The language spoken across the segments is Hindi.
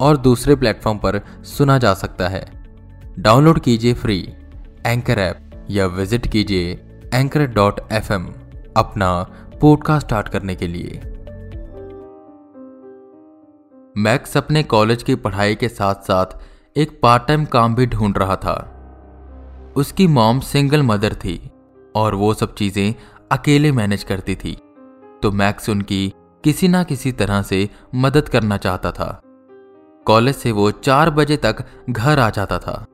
और दूसरे प्लेटफॉर्म पर सुना जा सकता है। डाउनलोड कीजिए फ्री एंकर ऐप या विज़िट कीजिए एंकर डॉट एफ़ अपना पॉडकास्ट स्टार्ट करने के लिए। मैक्स अपने कॉलेज की पढ़ाई के साथ साथ एक पार्ट टाइम काम भी ढूंढ रहा था। उसकी मॉम सिंगल मदर थी और वो सब चीज़ें अकेले मैनेज करती थी। तो मैक्स उनकी किसी ना किसी तरह से मदद करना चाहता था। कॉलेज से वो चार बजे तक घर आ जाता था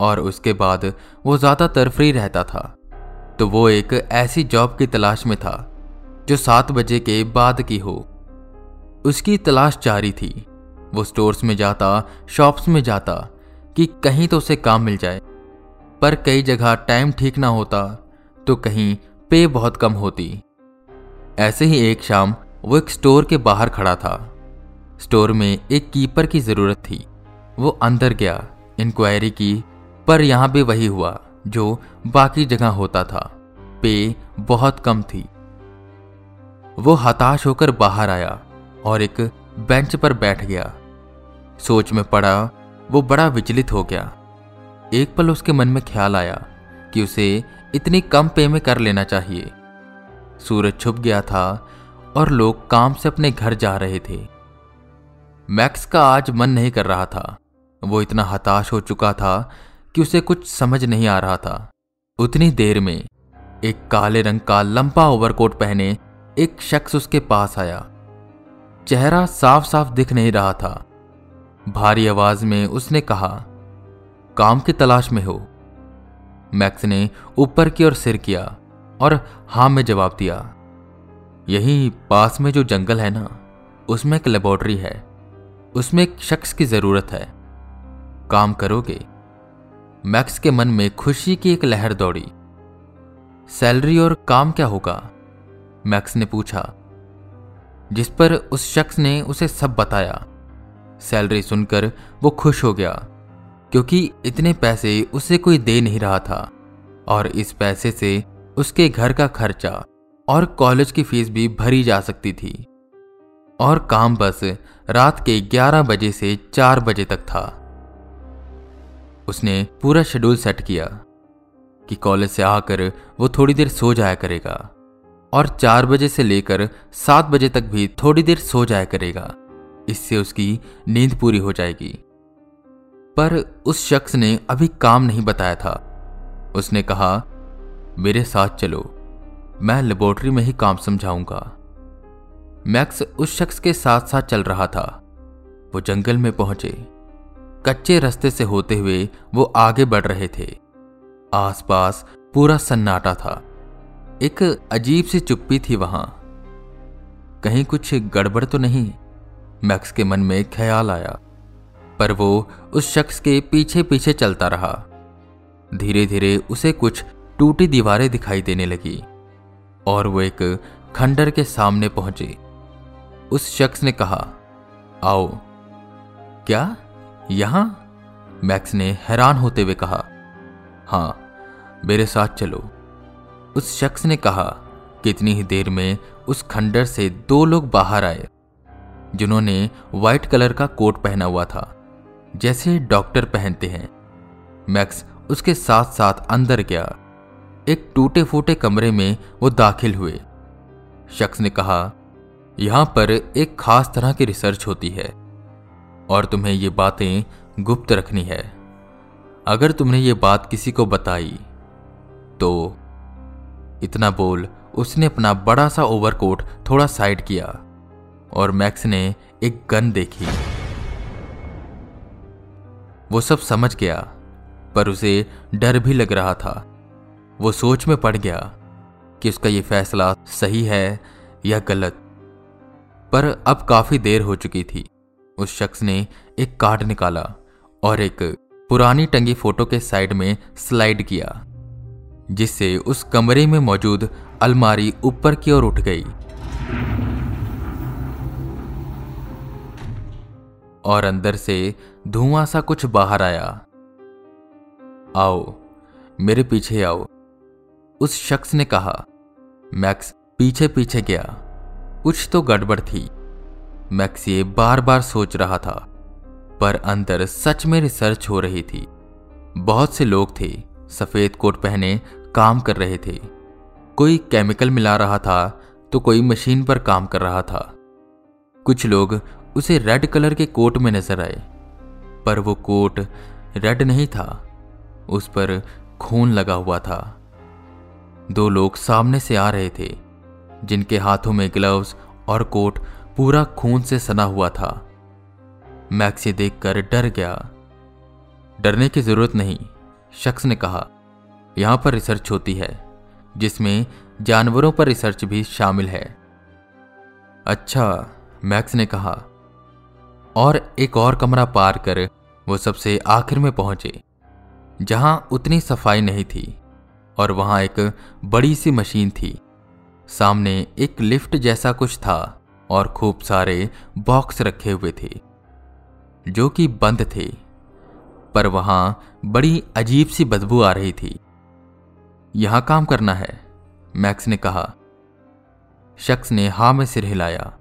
और उसके बाद वो ज़्यादातर फ्री रहता था। तो वो एक ऐसी जॉब की तलाश में था, जो सात बजे के बाद की हो। उसकी तलाश जारी थी। वो स्टोर्स में जाता, शॉप्स में जाता कि कहीं तो उसे काम मिल जाए। पर कई जगह टाइम ठीक ना होता तो कहीं पे बहुत कम होती। ऐसे ही एक शाम वो एक स्टोर के बाहर खड़ा था। स्टोर में एक कीपर की ज़रूरत थी। वो अंदर गया इंक्वायरी की, पर यहाँ भी वही हुआ, जो बाकी जगह होता था। पे बहुत कम थी। वो हताश होकर बाहर आया और एक बेंच पर बैठ गया। सोच में पड़ा, वो बड़ा विचलित हो गया। एक पल उसके मन में ख्याल आया कि उसे इतनी कम पे में कर लेना चाहिए। सूरज छुप गया था और लोग काम से अपने घर जा रहे थे। मैक्स का आज मन नहीं कर रहा था। वो इतना हताश हो चुका था कि उसे कुछ समझ नहीं आ रहा था। उतनी देर में एक काले रंग का लंबा ओवरकोट पहने एक शख्स उसके पास आया। चेहरा साफ़ साफ़ दिख नहीं रहा था। भारी आवाज़ में उसने कहा, काम की तलाश में हो। मैक्स ने ऊपर की ओर सिर किया और हाँ में जवाब दिया, यही पास में जो जंगल है ना, उसमें एक लेबोरेटरी है। उसमें एक शख्स की ज़रूरत है। काम करोगे। मैक्स के मन में खुशी की एक लहर दौड़ी। सैलरी और काम क्या होगा? मैक्स ने पूछा। जिस पर उस शख्स ने उसे सब बताया। सैलरी सुनकर वो खुश हो गया, क्योंकि इतने पैसे उसे कोई दे नहीं रहा था, और इस पैसे से उसके घर का खर्चा और कॉलेज की फ़ीस भी भरी जा सकती थी। और काम बस रात के 11 बजे से 4 बजे तक था। उसने पूरा शेड्यूल सेट किया कि कॉलेज से आकर वो थोड़ी देर सो जाया करेगा और चार बजे से लेकर सात बजे तक भी थोड़ी देर सो जाया करेगा। इससे उसकी नींद पूरी हो जाएगी। पर उस शख्स ने अभी काम नहीं बताया था। उसने कहा, मेरे साथ चलो, मैं लेबोरेटरी में ही काम समझाऊँगा। मैक्स उस शख्स के साथ साथ चल रहा था। वो जंगल में पहुँचे। कच्चे रास्ते से होते हुए वो आगे बढ़ रहे थे। आसपास पूरा सन्नाटा था। एक अजीब सी चुप्पी थी वहाँ। कहीं कुछ गड़बड़ तो नहीं, मैक्स के मन में ख्याल आया। पर वो उस शख्स के पीछे पीछे चलता रहा। धीरे धीरे उसे कुछ टूटी दीवारें दिखाई देने लगी और वो एक खंडर के सामने पहुँचे। उस शख्स ने कहा, आओ। क्या? यहाँ? मैक्स ने हैरान होते हुए कहा, हाँ, मेरे साथ चलो। उस शख्स ने कहा कितनी ही देर में उस खंडर से दो लोग बाहर आए, जिन्होंने व्हाइट कलर का कोट पहना हुआ था, जैसे डॉक्टर पहनते हैं। मैक्स उसके साथ साथ अंदर गया। एक टूटे फूटे कमरे में वो दाखिल हुए। शख्स ने कहा यहाँ पर एक खास तरह की रिसर्च होती है और तुम्हें ये बातें गुप्त रखनी है। अगर तुमने ये बात किसी को बताई तो इतना बोल उसने अपना बड़ा सा ओवरकोट थोड़ा साइड किया और मैक्स ने एक गन देखी। वो सब समझ गया, पर उसे डर भी लग रहा था। वो सोच में पड़ गया कि उसका ये फैसला सही है या गलत। पर अब काफ़ी देर हो चुकी थी। उस शख्स ने एक कार्ड निकाला और एक पुरानी टंगी फ़ोटो के साइड में स्लाइड किया, जिससे उस कमरे में मौजूद अलमारी ऊपर की ओर उठ गई। और अंदर से धुआँ सा कुछ बाहर आया। आओ, मेरे पीछे आओ। उस शख्स ने कहा, मैक्स पीछे पीछे गया। कुछ तो गड़बड़ थी। मैक्स ये बार बार सोच रहा था, पर अंदर सच में रिसर्च हो रही थी। बहुत से लोग थे, सफ़ेद कोट पहने काम कर रहे थे। कोई केमिकल मिला रहा था तो कोई मशीन पर काम कर रहा था। कुछ लोग उसे रेड कलर के कोट में नज़र आए, पर वो कोट रेड नहीं था, उस पर खून लगा हुआ था। दो लोग सामने से आ रहे थे जिनके हाथों में ग्लव्स और कोट पूरा खून से सना हुआ था। मैक्स ये देखकर डर गया। डरने की ज़रूरत नहीं, शख्स ने कहा, यहाँ पर रिसर्च होती है, जिसमें जानवरों पर रिसर्च भी शामिल है। अच्छा मैक्स ने कहा, और एक और कमरा पार कर वो सबसे आखिर में पहुँचे, जहाँ उतनी सफ़ाई नहीं थी और वहाँ एक बड़ी सी मशीन थी। सामने एक लिफ्ट जैसा कुछ था और खूब सारे बॉक्स रखे हुए थे, जो कि बंद थे, पर वहाँ बड़ी अजीब सी बदबू आ रही थी। यहाँ काम करना है, मैक्स ने कहा। शख्स ने हा में सिर हिलाया।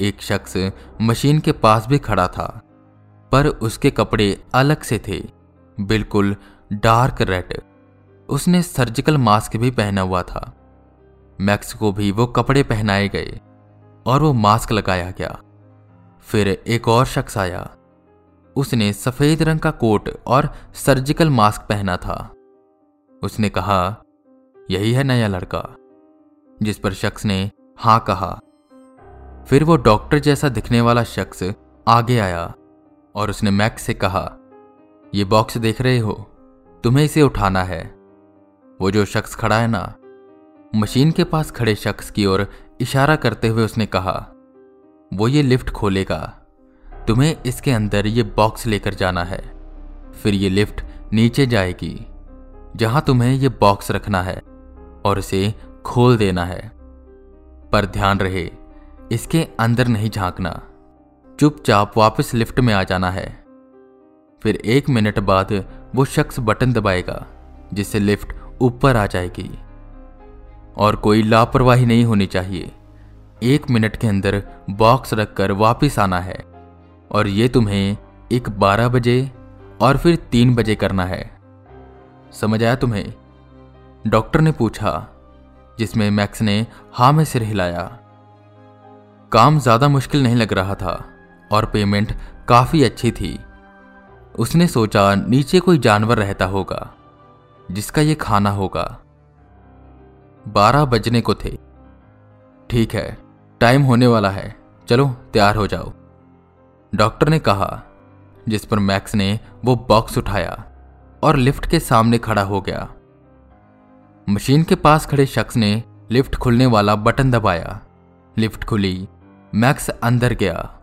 एक शख्स मशीन के पास भी खड़ा था, पर उसके कपड़े अलग से थे, बिल्कुल डार्क रेड। उसने सर्जिकल मास्क भी पहना हुआ था। मैक्स को भी वो कपड़े पहनाए गए और वो मास्क लगाया गया। फिर एक और शख्स आया। उसने सफ़ेद रंग का कोट और सर्जिकल मास्क पहना था। उसने कहा, यही है नया लड़का। जिस पर शख्स ने, हाँ कहा। फिर वो डॉक्टर जैसा दिखने वाला शख्स आगे आया और उसने मैक्स से कहा, ये बॉक्स देख रहे हो, तुम्हें इसे उठाना है। वो जो शख्स खड़ा है ना मशीन के पास खड़े शख्स की ओर इशारा करते हुए उसने कहा, वो ये लिफ्ट खोलेगा। तुम्हें इसके अंदर ये बॉक्स लेकर जाना है। फिर ये लिफ्ट नीचे जाएगी, जहाँ तुम्हें ये बॉक्स रखना है और इसे खोल देना है। पर ध्यान रहे, इसके अंदर नहीं झांकना। चुपचाप वापस लिफ्ट में आ जाना है। फिर एक मिनट बाद वो शख्स बटन दबाएगा, जिससे लिफ्ट ऊपर आ जाएगी। और कोई लापरवाही नहीं होनी चाहिए। एक मिनट के अंदर बॉक्स रखकर वापस आना है और ये तुम्हें एक बारह बजे और फिर तीन बजे करना है। समझ आया तुम्हें? डॉक्टर ने पूछा, जिसमें मैक्स ने हा में सिर हिलाया। काम ज़्यादा मुश्किल नहीं लग रहा था और पेमेंट काफ़ी अच्छी थी। उसने सोचा नीचे कोई जानवर रहता होगा, जिसका ये खाना होगा। बारह बजने को थे। ठीक है, टाइम होने वाला है। चलो, तैयार हो जाओ। डॉक्टर ने कहा, जिस पर मैक्स ने वो बॉक्स उठाया और लिफ्ट के सामने खड़ा हो गया। मशीन के पास खड़े शख्स ने लिफ्ट खुलने वाला बटन दबाया। लिफ्ट खुली, मैक्स अंदर गया।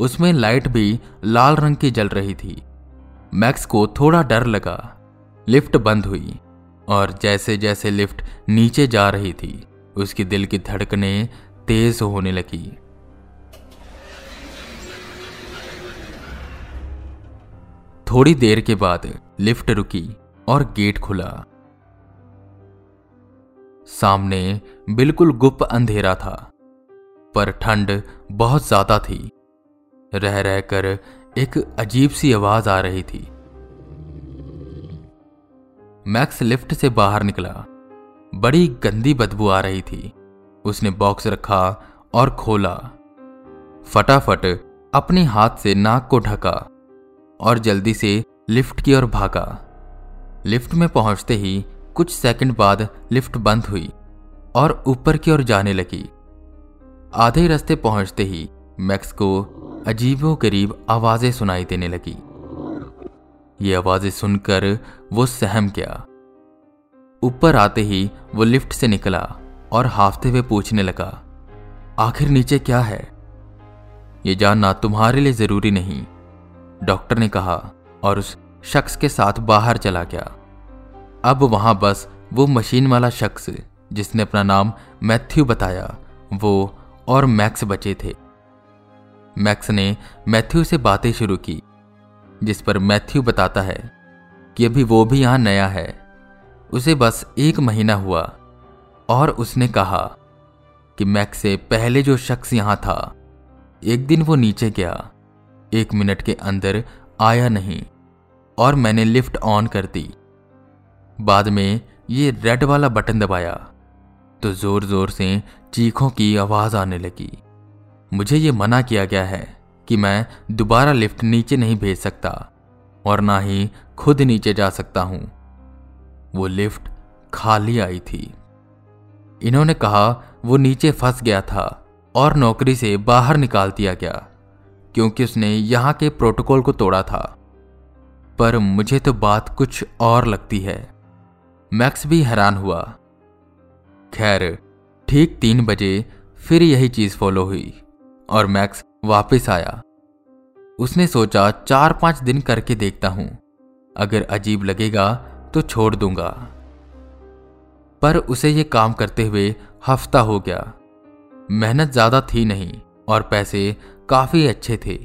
उसमें लाइट भी लाल रंग की जल रही थी। मैक्स को थोड़ा डर लगा। लिफ्ट बंद हुई। और जैसे जैसे लिफ्ट नीचे जा रही थी, उसकी दिल की धड़कनें तेज होने लगी। थोड़ी देर के बाद लिफ्ट रुकी और गेट खुला। सामने बिल्कुल गुप्त अंधेरा था, पर ठंड बहुत ज़्यादा थी। रह रहकर एक अजीब सी आवाज़ आ रही थी। मैक्स लिफ्ट से बाहर निकला। बड़ी गंदी बदबू आ रही थी। उसने बॉक्स रखा और खोला। फटाफट अपने हाथ से नाक को ढका और जल्दी से लिफ्ट की ओर भागा। लिफ्ट में पहुँचते ही कुछ सेकंड बाद लिफ्ट बंद हुई और ऊपर की ओर जाने लगी। आधे रास्ते पहुँचते ही मैक्स को अजीबो गरीब आवाज़ें सुनाई देने लगी। ये आवाज़ें सुनकर वो सहम गया। ऊपर आते ही वो लिफ्ट से निकला और हाफते हुए पूछने लगा, आखिर नीचे क्या है? ये जानना तुम्हारे लिए ज़रूरी नहीं, डॉक्टर ने कहा और उस शख्स के साथ बाहर चला गया। अब वहाँ बस वो मशीन वाला शख्स जिसने अपना नाम मैथ्यू बताया, वो और मैक्स बचे थे। मैक्स ने मैथ्यू से बातें शुरू की। जिस पर मैथ्यू बताता है कि अभी वो भी यहाँ नया है। उसे बस एक महीना हुआ और उसने कहा कि मैक से पहले जो शख्स यहाँ था, एक दिन वो नीचे गया, एक मिनट के अंदर आया नहीं और मैंने लिफ्ट ऑन कर दी। बाद में ये रेड वाला बटन दबाया तो ज़ोर ज़ोर से चीखों की आवाज़ आने लगी। मुझे ये मना किया गया है कि मैं दोबारा लिफ्ट नीचे नहीं भेज सकता और ना ही खुद नीचे जा सकता हूँ। वो लिफ्ट खाली आई थी। इन्होंने कहा, वो नीचे फंस गया था और नौकरी से बाहर निकाल दिया गया, क्योंकि उसने यहाँ के प्रोटोकॉल को तोड़ा था। पर मुझे तो बात कुछ और लगती है। मैक्स भी हैरान हुआ। खैर, ठीक तीन बजे फिर यही चीज़ फॉलो हुई और मैक्स वापस आया। उसने सोचा, चार पाँच दिन करके देखता हूँ। अगर अजीब लगेगा तो छोड़ दूँगा। पर उसे यह काम करते हुए हफ़्ता हो गया। मेहनत ज़्यादा थी नहीं, और पैसे काफ़ी अच्छे थे।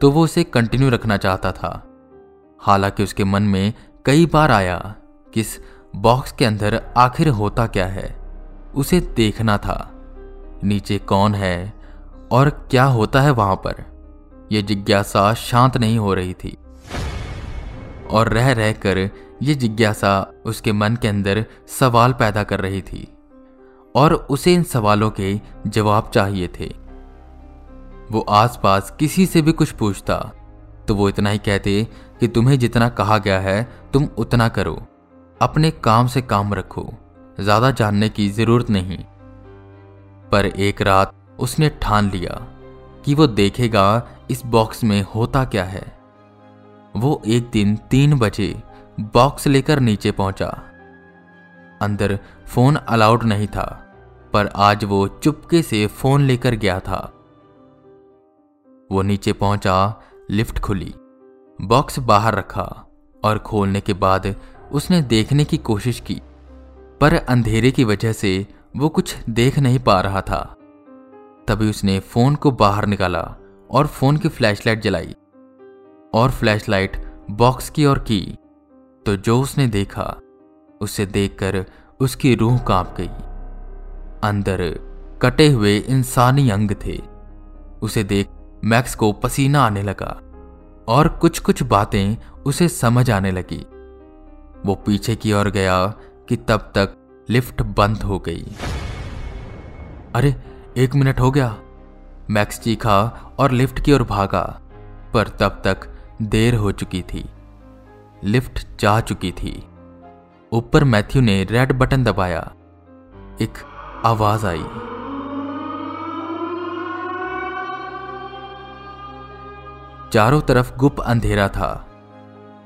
तो वो उसे कंटिन्यू रखना चाहता था। हालाँकि उसके मन में कई बार आया कि इस बॉक्स के अंदर आखिर होता क्या है। उसे देखना था, नीचे कौन है और क्या होता है वहाँ पर? यह जिज्ञासा शांत नहीं हो रही थी। और रह रहकर यह जिज्ञासा उसके मन के अंदर सवाल पैदा कर रही थी और उसे इन सवालों के जवाब चाहिए थे। वो आसपास किसी से भी कुछ पूछता तो वो इतना ही कहते कि तुम्हें जितना कहा गया है, तुम उतना करो। अपने काम से काम रखो, ज़्यादा जानने की ज़रूरत नहीं। पर एक रात उसने ठान लिया कि वो देखेगा इस बॉक्स में होता क्या है। वो एक दिन तीन बजे बॉक्स लेकर नीचे पहुँचा। अंदर फ़ोन अलाउड नहीं था, पर आज वो चुपके से फ़ोन लेकर गया था। वो नीचे पहुँचा लिफ्ट खुली बॉक्स बाहर रखा और खोलने के बाद उसने देखने की कोशिश की, पर अंधेरे की वजह से वो कुछ देख नहीं पा रहा था। तभी उसने फ़ोन को बाहर निकाला और फ़ोन की फ्लैशलाइट जलाई और फ्लैशलाइट बॉक्स की ओर की। तो जो उसने देखा, उसे देखकर उसकी रूह काँप गई। अंदर कटे हुए इंसानी अंग थे। उसे देख मैक्स को पसीना आने लगा और कुछ कुछ बातें उसे समझ आने लगी। वो पीछे की ओर गया कि तब तक लिफ्ट बंद हो गई। अरे एक मिनट हो गया। मैक्स चीखा और लिफ्ट की ओर भागा, पर तब तक देर हो चुकी थी। लिफ्ट जा चुकी थी। ऊपर मैथ्यू ने रेड बटन दबाया। एक आवाज़ आई। चारों तरफ़ गुप अंधेरा था,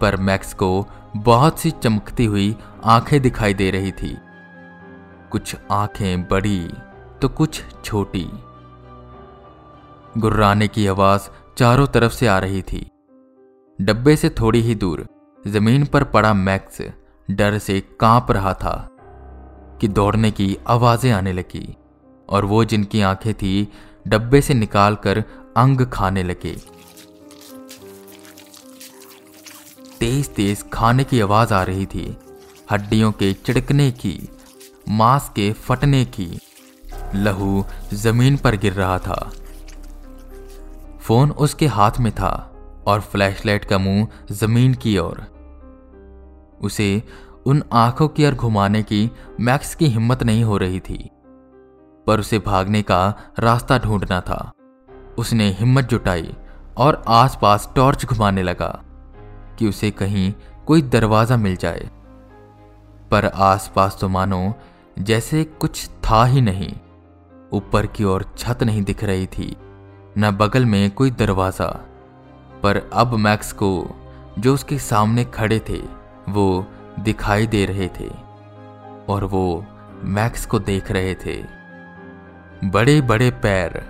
पर मैक्स को बहुत सी चमकती हुई आँखें दिखाई दे रही थी। कुछ आँखें बड़ी तो कुछ छोटी। गुर्राने की आवाज़ चारों तरफ़ से आ रही थी। डब्बे से थोड़ी ही दूर, ज़मीन पर पड़ा मैक्स डर से काँप रहा था कि दौड़ने की आवाज़ें आने लगी और वो जिनकी आँखें थी, डब्बे से निकालकर अंग खाने लगे। तेज तेज खाने की आवाज़ आ रही थी, हड्डियों के चिड़कने की, मांस के फटने की। लहू ज़मीन पर गिर रहा था। फ़ोन उसके हाथ में था और फ्लैशलाइट का मुँह ज़मीन की ओर। उसे उन आँखों की ओर घुमाने की मैक्स की हिम्मत नहीं हो रही थी, पर उसे भागने का रास्ता ढूंढना था। उसने हिम्मत जुटाई और आसपास टॉर्च घुमाने लगा कि उसे कहीं कोई दरवाज़ा मिल जाए। पर आसपास तो मानो जैसे कुछ था ही नहीं। ऊपर की ओर छत नहीं दिख रही थी, न बगल में कोई दरवाज़ा। पर अब मैक्स को जो उसके सामने खड़े थे, वो दिखाई दे रहे थे, और वो मैक्स को देख रहे थे। बड़े बड़े पैर,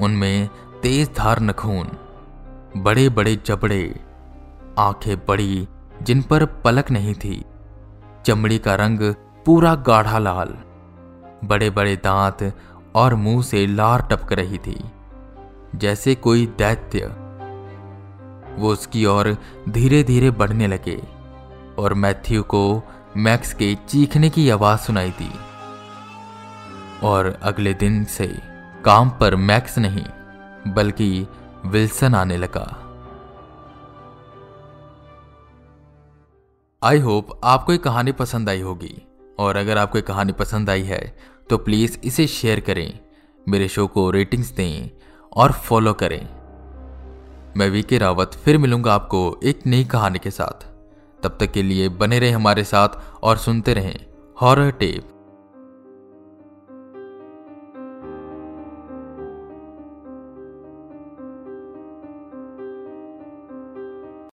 उनमें तेज धार नखून बड़े बड़े जबड़े, आँखें बड़ी, जिन पर पलक नहीं थी, चमड़ी का रंग पूरा गाढ़ा लाल बड़े बड़े दांत और मुँह से लार टपक रही थी, जैसे कोई दैत्य। वो उसकी ओर धीरे धीरे बढ़ने लगे और मैथ्यू को मैक्स के चीखने की आवाज़ सुनाई दी। और अगले दिन से काम पर मैक्स नहीं, बल्कि विल्सन आने लगा। आई होप आपको ये कहानी पसंद आई होगी, और अगर आपको ये कहानी पसंद आई है तो प्लीज़ इसे शेयर करें, मेरे शो को रेटिंग्स दें और फॉलो करें। मैं वी के रावत फिर मिलूँगा आपको एक नई कहानी के साथ। तब तक के लिए बने रहें हमारे साथ और सुनते रहें हॉरर टेप